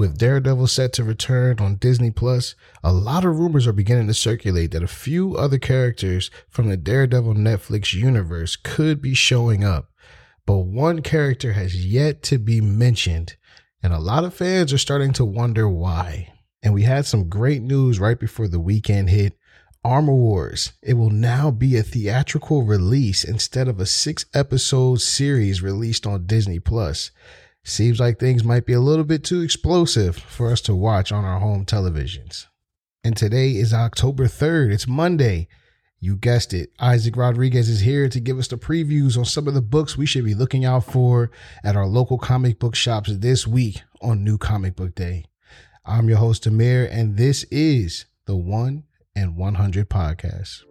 With Daredevil set to return on Disney Plus, a lot of rumors are beginning to circulate that a few other characters from the Daredevil Netflix universe could be showing up. But one character has yet to be mentioned, and a lot of fans are starting to wonder why. And we had some great news right before the weekend hit. Armor Wars. It will now be a theatrical release instead of a six episode series released on Disney Plus. Seems like things might be a little bit too explosive for us to watch on our home televisions. And today is October 3rd. It's Monday. You guessed it. Isaac Rodriguez is here to give us the previews on some of the books we should be looking out for at our local comic book shops this week on New Comic Book Day. I'm your host, Amir, and this is the 1 in 100 podcast.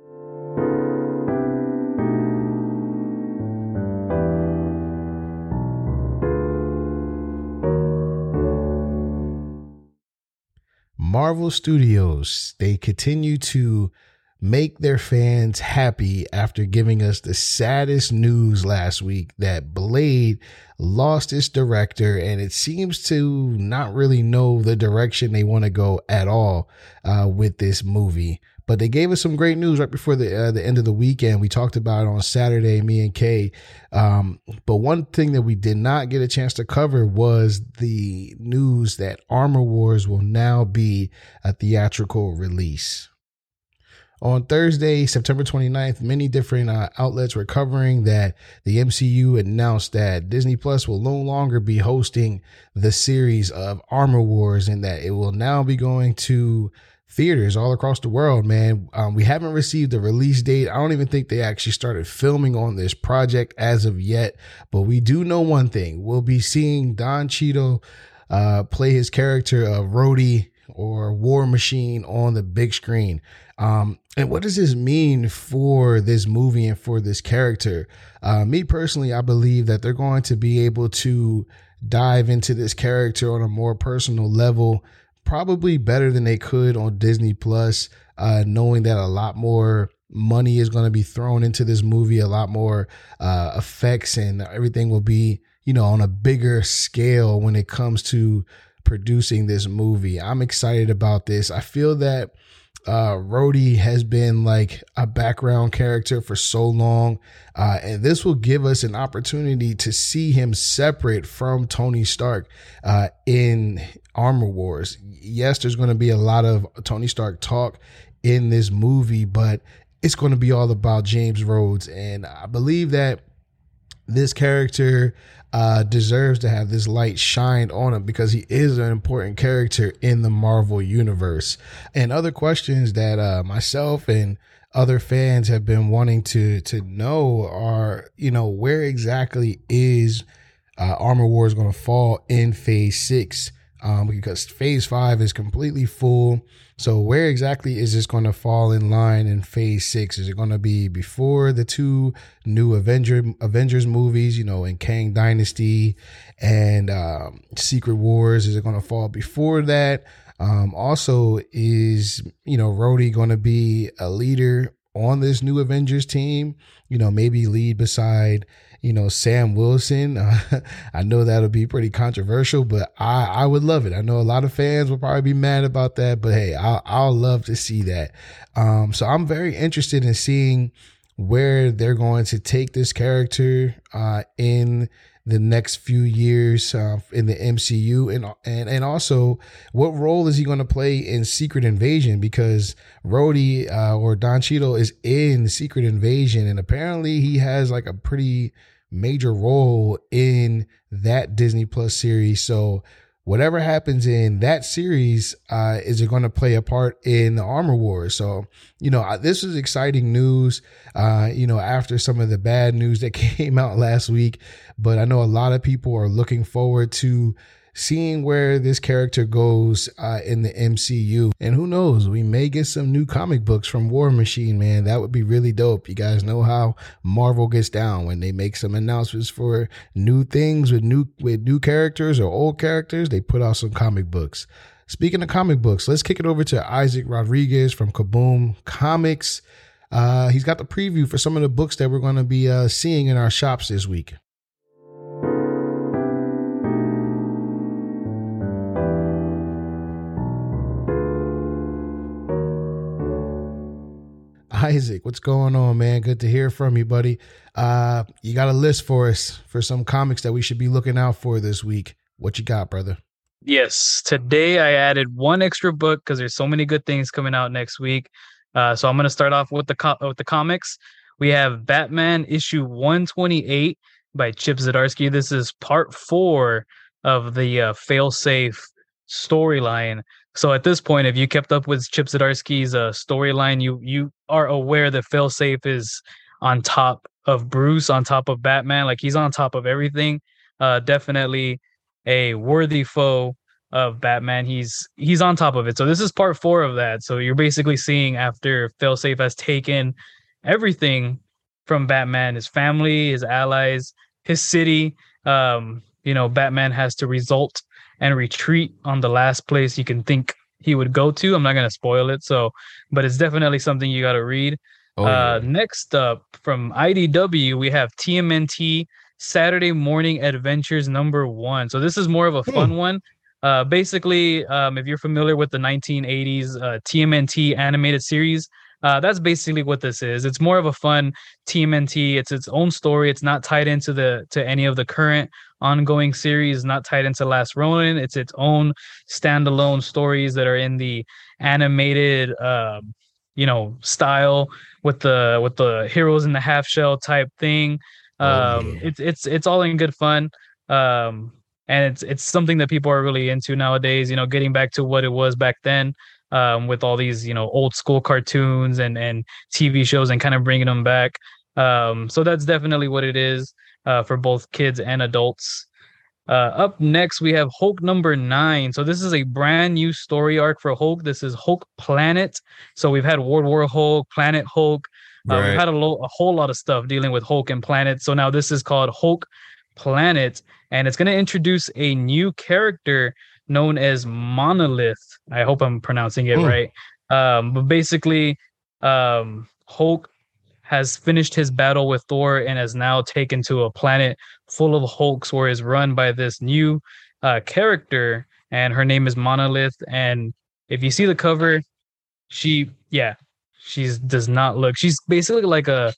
Marvel Studios, they continue to make their fans happy after giving us the saddest news last week that Blade lost its director and it seems to not really know the direction they want to go at all uh, with this movie. But they gave us some great news right before the uh, the end of the weekend. We talked about it on Saturday, me and Kay. Um, but one thing that we did not get a chance to cover was the news that Armor Wars will now be a theatrical release. On Thursday, September 29th, many different uh, outlets were covering that the MCU announced that Disney Plus will no longer be hosting the series of Armor Wars and that it will now be going to theaters all across the world, man. Um, we haven't received a release date. I don't even think they actually started filming on this project as of yet, but we do know one thing. We'll be seeing Don Cheadle uh, play his character of Rhodey or War Machine on the big screen. Um, and what does this mean for this movie and for this character? Uh, me personally, I believe that they're going to be able to dive into this character on a more personal level probably better than they could on Disney Plus, uh, knowing that a lot more money is going to be thrown into this movie, a lot more uh, effects, and everything will be, you know, on a bigger scale when it comes to producing this movie. I'm excited about this. I feel that uh Rhodey has been like a background character for so long uh and this will give us an opportunity to see him separate from Tony Stark uh in Armor Wars. Yes, there's going to be a lot of Tony Stark talk in this movie, but it's going to be all about James Rhodes and I believe that this character uh, deserves to have this light shined on him because he is an important character in the Marvel universe. And other questions that uh, myself and other fans have been wanting to to know are, you know, where exactly is uh, Armor Wars going to fall in Phase Six? Um, because Phase Five is completely full. So where exactly is this going to fall in line in phase six? Is it going to be before the two new Avenger Avengers movies, you know, in Kang Dynasty and um, Secret Wars? Is it going to fall before that? Um, also, is you know Rhodey going to be a leader on this new Avengers team? You know, maybe lead beside you know, Sam Wilson. Uh, I know that'll be pretty controversial, but I, I would love it. I know a lot of fans will probably be mad about that, but hey, I'll, I'll love to see that. Um, so I'm very interested in seeing where they're going to take this character uh, in the next few years uh, in the MCU, and and and also what role is he going to play in Secret Invasion? Because Rhodey uh, or Don Cheadle is in Secret Invasion, and apparently he has like a pretty major role in that Disney Plus series. So whatever happens in that series uh, is it going to play a part in the armor wars? So you know this is exciting news. Uh, you know after some of the bad news that came out last week but i know a lot of people are looking forward to seeing where this character goes uh, in the MCU. And who knows, we may get some new comic books from War Machine, man. That would be really dope. You guys know how Marvel gets down when they make some announcements for new things with new with new characters or old characters, they put out some comic books. Speaking of comic books, let's kick it over to Isaac Rodriguez from Kaboom Comics. Uh, he's got the preview for some of the books that we're going to be uh, seeing in our shops this week. Isaac, what's going on, man? Good to hear from you, buddy. Uh, you got a list for us for some comics that we should be looking out for this week. What you got, brother? Yes, today I added one extra book because there's so many good things coming out next week. Uh, so I'm going to start off with the co- with the comics. We have Batman issue 128 by Chip Zdarsky. This is part four of the uh, failsafe storyline. So at this point, if you kept up with Chip Zdarsky's uh, storyline, you you are aware that failsafe is on top of Bruce, on top of Batman. Like he's on top of everything. Uh, definitely a worthy foe of Batman. He's he's on top of it. So this is part four of that. So you're basically seeing after Failsafe has taken everything from Batman, his family, his allies, his city. Um, you know, Batman has to result and retreat on the last place you can think he would go to. I'm not gonna spoil it, so but it's definitely something you gotta read. Oh, yeah. uh, next up from IDW, we have TMNT Saturday Morning Adventures number one. So this is more of a fun hmm. one. Uh, basically, um, if you're familiar with the 1980s uh, TMNT animated series, uh, that's basically what this is. It's more of a fun TMNT. It's its own story. It's not tied into the to any of the current ongoing series. Not tied into Last Ronin. It's its own standalone stories that are in the animated, uh, you know, style with the with the heroes in the half shell type thing. Oh, um, oh, yeah. It's it's it's all in good fun. Um, and it's it's something that people are really into nowadays. You know, getting back to what it was back then um, with all these you know old school cartoons and and TV shows and kind of bringing them back. Um, so that's definitely what it is uh, for both kids and adults. Uh, up next, we have Hulk number nine. So this is a brand new story arc for Hulk. This is Hulk Planet. So we've had World War Hulk, Planet Hulk. Uh, right. We've had a, lo- a whole lot of stuff dealing with Hulk and Planet. So now this is called Hulk Planet, and it's going to introduce a new character known as Monolith. I hope I'm pronouncing it mm. right. Um, but basically, um, Hulk has finished his battle with Thor and has now taken to a planet full of Hulks, where is run by this new uh, character, and her name is Monolith. And if you see the cover, she, yeah, she's does not look. She's basically like a.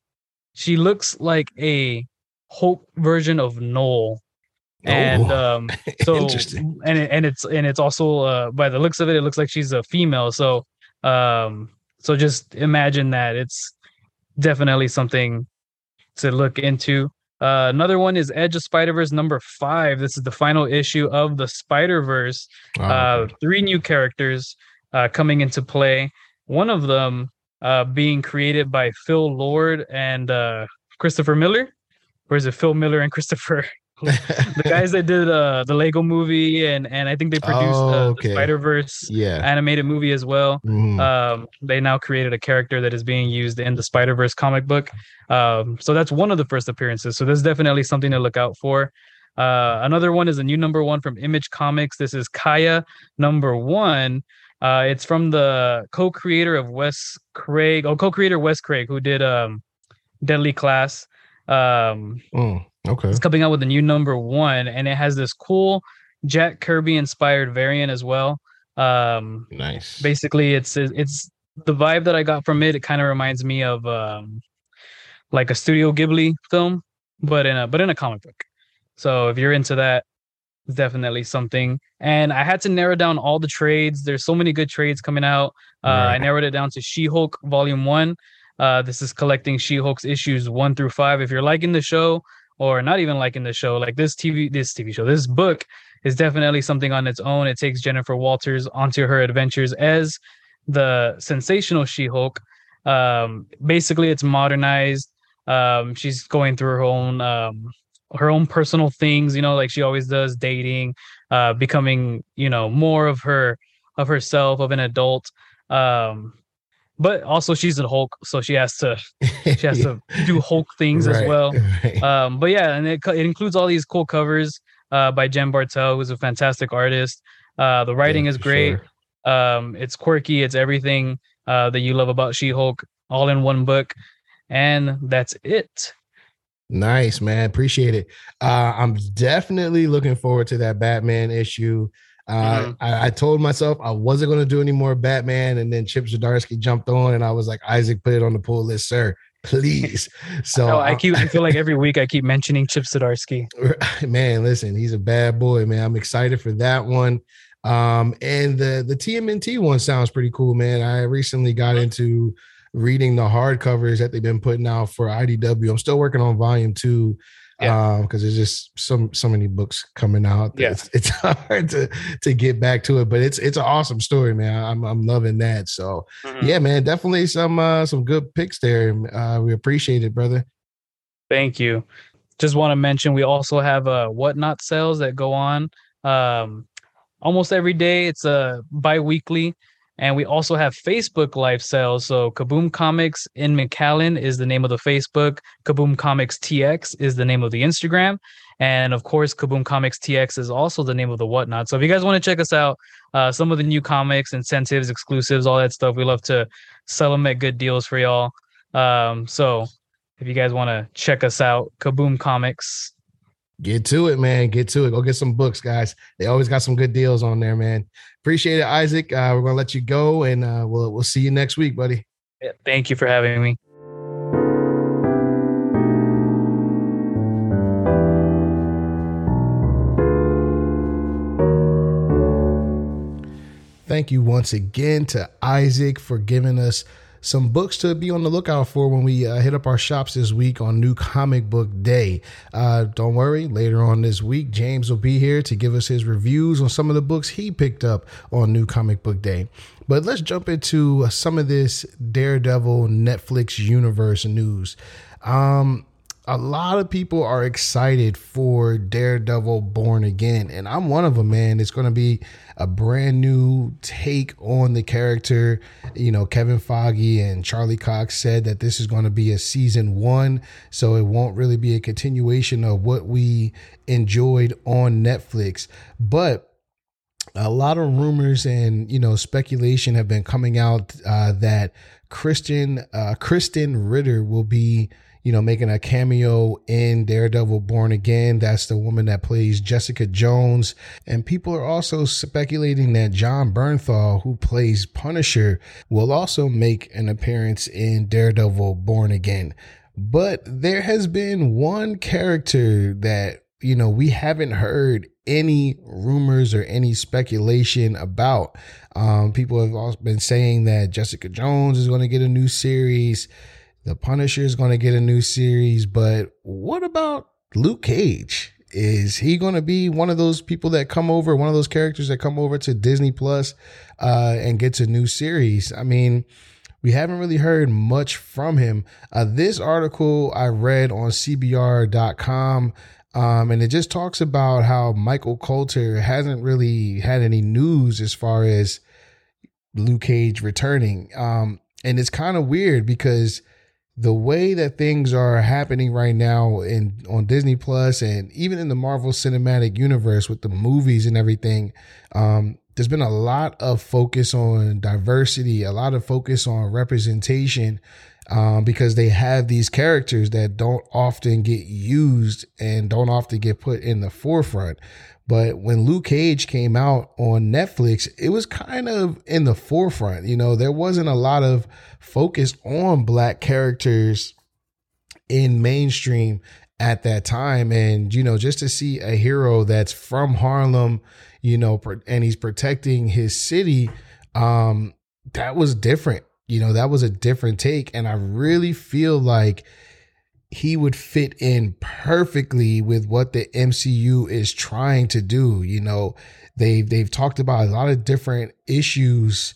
She looks like a Hulk version of Knull and um so and it, and it's and it's also uh by the looks of it it looks like she's a female so um so just imagine that it's definitely something to look into. Uh another one is edge of spider-verse number five. This is the final issue of the spider-verse. Oh, uh three new characters uh coming into play. One of them uh being created by phil lord and uh christopher miller or is it phil miller and christopher the guys that did uh, the Lego movie and and I think they produced oh, okay. the Spider Verse yeah. animated movie as well. Mm. Um, they now created a character that is being used in the Spider Verse comic book. Um, so that's one of the first appearances. So there's definitely something to look out for. Uh, another one is a new number one from Image Comics. This is Kaya number one. Uh, it's from the co-creator of Wes Craig, oh, co-creator Wes Craig, who did um, Deadly Class. Um, mm. Okay. It's coming out with a new number one, and it has this cool Jack Kirby inspired variant as well. Um, nice. Basically, it's it's the vibe that I got from it. It kind of reminds me of um, like a Studio Ghibli film, but in a but in a comic book. So if you're into that, it's definitely something. And I had to narrow down all the trades. There's so many good trades coming out. Uh, right. I narrowed it down to She-Hulk Volume One. Uh, this is collecting She-Hulk's issues one through five. If you're liking the show, or not even like in the show. Like this TV, this TV show, this book is definitely something on its own. It takes Jennifer Walters onto her adventures as the sensational She-Hulk. Um, basically, it's modernized. Um, she's going through her own um, her own personal things, you know, like she always does, dating, uh, becoming, you know, more of her of herself, of an adult. Um, but also she's a Hulk, so she has to she has to do Hulk things right, as well. Right. Um, but yeah, and it, it includes all these cool covers uh, by Jen Bartel, who's a fantastic artist. Uh, the writing yeah, is great. Sure. Um, it's quirky. It's everything uh, that you love about She-Hulk, all in one book, and that's it. Nice, man. Appreciate it. Uh, I'm definitely looking forward to that Batman issue. Uh, mm-hmm. I, I, told myself I wasn't going to do any more Batman, and then Chip Zdarsky jumped on, and I was like, Isaac, put it on the pull list, sir, please. So no, I keep. I feel like every week I keep mentioning Chip Zdarsky. Man, listen, he's a bad boy, man. I'm excited for that one. Um, and the the TMNT one sounds pretty cool, man. I recently got mm-hmm. into reading the hardcovers that they've been putting out for IDW. I'm still working on volume two yeah. um because there's just so so many books coming out yeah. it's, it's hard to to get back to it but it's it's an awesome story man i'm, I'm loving that so mm-hmm. yeah man definitely some uh some good picks there uh we appreciate it brother thank you just want to mention we also have uh whatnot sales that go on um almost every day it's a uh, bi-weekly and we also have Facebook live sales. So Kaboom Comics in McAllen is the name of the Facebook. Kaboom Comics TX is the name of the Instagram. And of course, Kaboom Comics TX is also the name of the whatnot. So if you guys want to check us out, uh, some of the new comics, incentives, exclusives, all that stuff, we love to sell them at good deals for y'all. Um, so if you guys want to check us out, Kaboom Comics. Get to it, man. Get to it. Go get some books, guys. They always got some good deals on there, man. Appreciate it, Isaac. Uh, we're gonna let you go, and uh, we'll we'll see you next week, buddy. Yeah, thank you for having me. Thank you once again to Isaac for giving us some books to be on the lookout for when we uh, hit up our shops this week on New Comic Book Day. Uh, don't worry, later on this week, James will be here to give us his reviews on some of the books he picked up on New Comic Book Day. But let's jump into some of this Daredevil Netflix universe news. Um, a lot of people are excited for Daredevil Born Again, and I'm one of them, man. It's going to be a brand new take on the character. You know, Kevin Feige and Charlie Cox said that this is going to be a season one, so it won't really be a continuation of what we enjoyed on Netflix. But a lot of rumors and you know speculation have been coming out uh, that Christian uh, Krysten Ritter will be you know, making a cameo in Daredevil Born Again. That's the woman that plays Jessica Jones. And people are also speculating that Jon Bernthal, who plays Punisher, will also make an appearance in Daredevil Born Again. But there has been one character that, you know, we haven't heard any rumors or any speculation about. Um, people have also been saying that Jessica Jones is going to get a new series. The Punisher is going to get a new series, but what about Luke Cage? Is he going to be one of those people that come over, one of those characters that come over to Disney Plus uh, and gets a new series? I mean, we haven't really heard much from him. Uh, this article I read on CBR.com, um, and it just talks about how Michael Colter hasn't really had any news as far as Luke Cage returning. Um, and it's kind of weird because the way that things are happening right now in on Disney Plus and even in the Marvel Cinematic Universe with the movies and everything, um, there's been a lot of focus on diversity, a lot of focus on representation, um, because they have these characters that don't often get used and don't often get put in the forefront. But when Luke Cage came out on Netflix, it was kind of in the forefront. You know, there wasn't a lot of focus on black characters in mainstream at that time. And, you know, just to see a hero that's from Harlem, you know, and he's protecting his city, um, that was different. You know, that was a different take. And I really feel like he would fit in perfectly with what the MCU is trying to do. You know, they've they've talked about a lot of different issues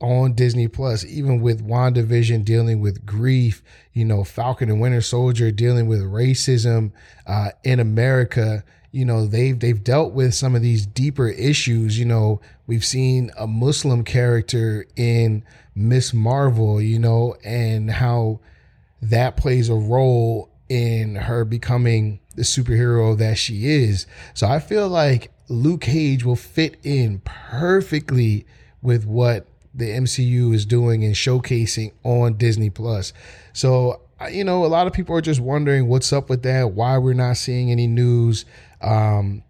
on Disney Plus, even with WandaVision dealing with grief, you know, Falcon and Winter Soldier dealing with racism uh, in America. You know, they've they've dealt with some of these deeper issues. You know, we've seen a Muslim character in Miss Marvel, you know, and how that plays a role in her becoming the superhero that she is. So I feel like Luke Cage will fit in perfectly with what the MCU is doing and showcasing on Disney Plus. So you know, a lot of people are just wondering what's up with that, why we're not seeing any news. Um,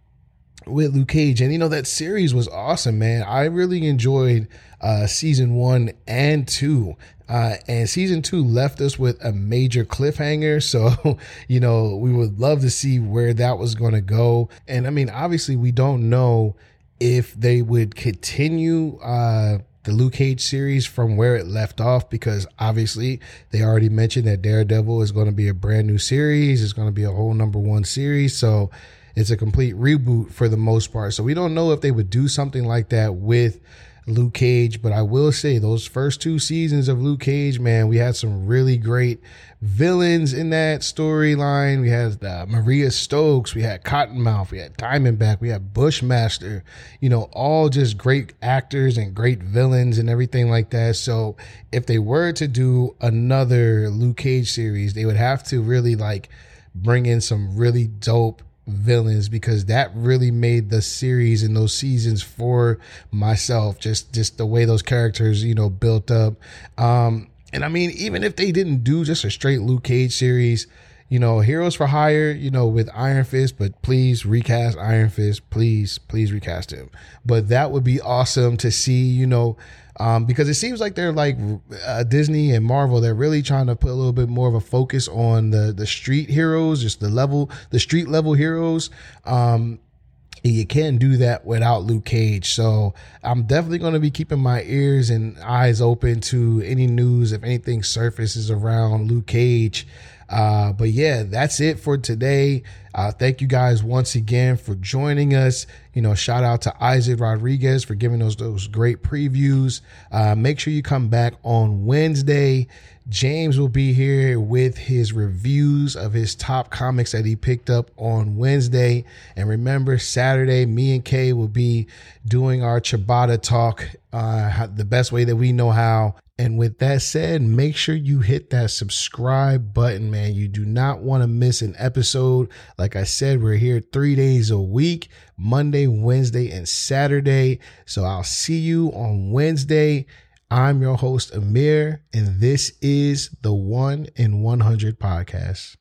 with Luke Cage. And you know, that series was awesome, man. I really enjoyed uh, season one and two. Uh, and season two left us with a major cliffhanger. So, you know, we would love to see where that was going to go. And I mean, obviously, we don't know if they would continue uh, the Luke Cage series from where it left off because obviously they already mentioned that Daredevil is going to be a brand new series. It's going to be a whole number one series. So, it's a complete reboot for the most part. So we don't know if they would do something like that with Luke Cage, but I will say those first two seasons of Luke Cage, man, we had some really great villains in that storyline. We had uh, Mariah Stokes, we had Cottonmouth, we had Diamondback, we had Bushmaster, you know, all just great actors and great villains and everything like that. So if they were to do another Luke Cage series, they would have to really like bring in some really dope villains because that really made the series and those seasons for myself just just the way those characters you know built up. Um and i mean even if they didn't do just a straight luke cage series you know heroes for hire you know with iron fist but please recast iron fist please please recast him but that would be awesome to see you know um, because it seems like they're like uh, Disney and Marvel. They're really trying to put a little bit more of a focus on the the street heroes, just the level, the street level heroes. Um, you can't do that without Luke Cage. So I'm definitely going to be keeping my ears and eyes open to any news if anything surfaces around Luke Cage. Uh, but yeah, that's it for today. Uh, thank you guys once again for joining us. You know, shout out to Isaac Rodriguez for giving us those great previews. Uh, make sure you come back on Wednesday. James will be here with his reviews of his top comics that he picked up on Wednesday. And remember, Saturday, me and Kay will be doing our Ciabatta talk uh, the best way that we know how. And with that said, make sure you hit that subscribe button, man. You do not want to miss an episode. Like I said, we're here three days a week Monday, Wednesday, and Saturday. So I'll see you on Wednesday. I'm your host, Amir, and this is the One in 100 podcast.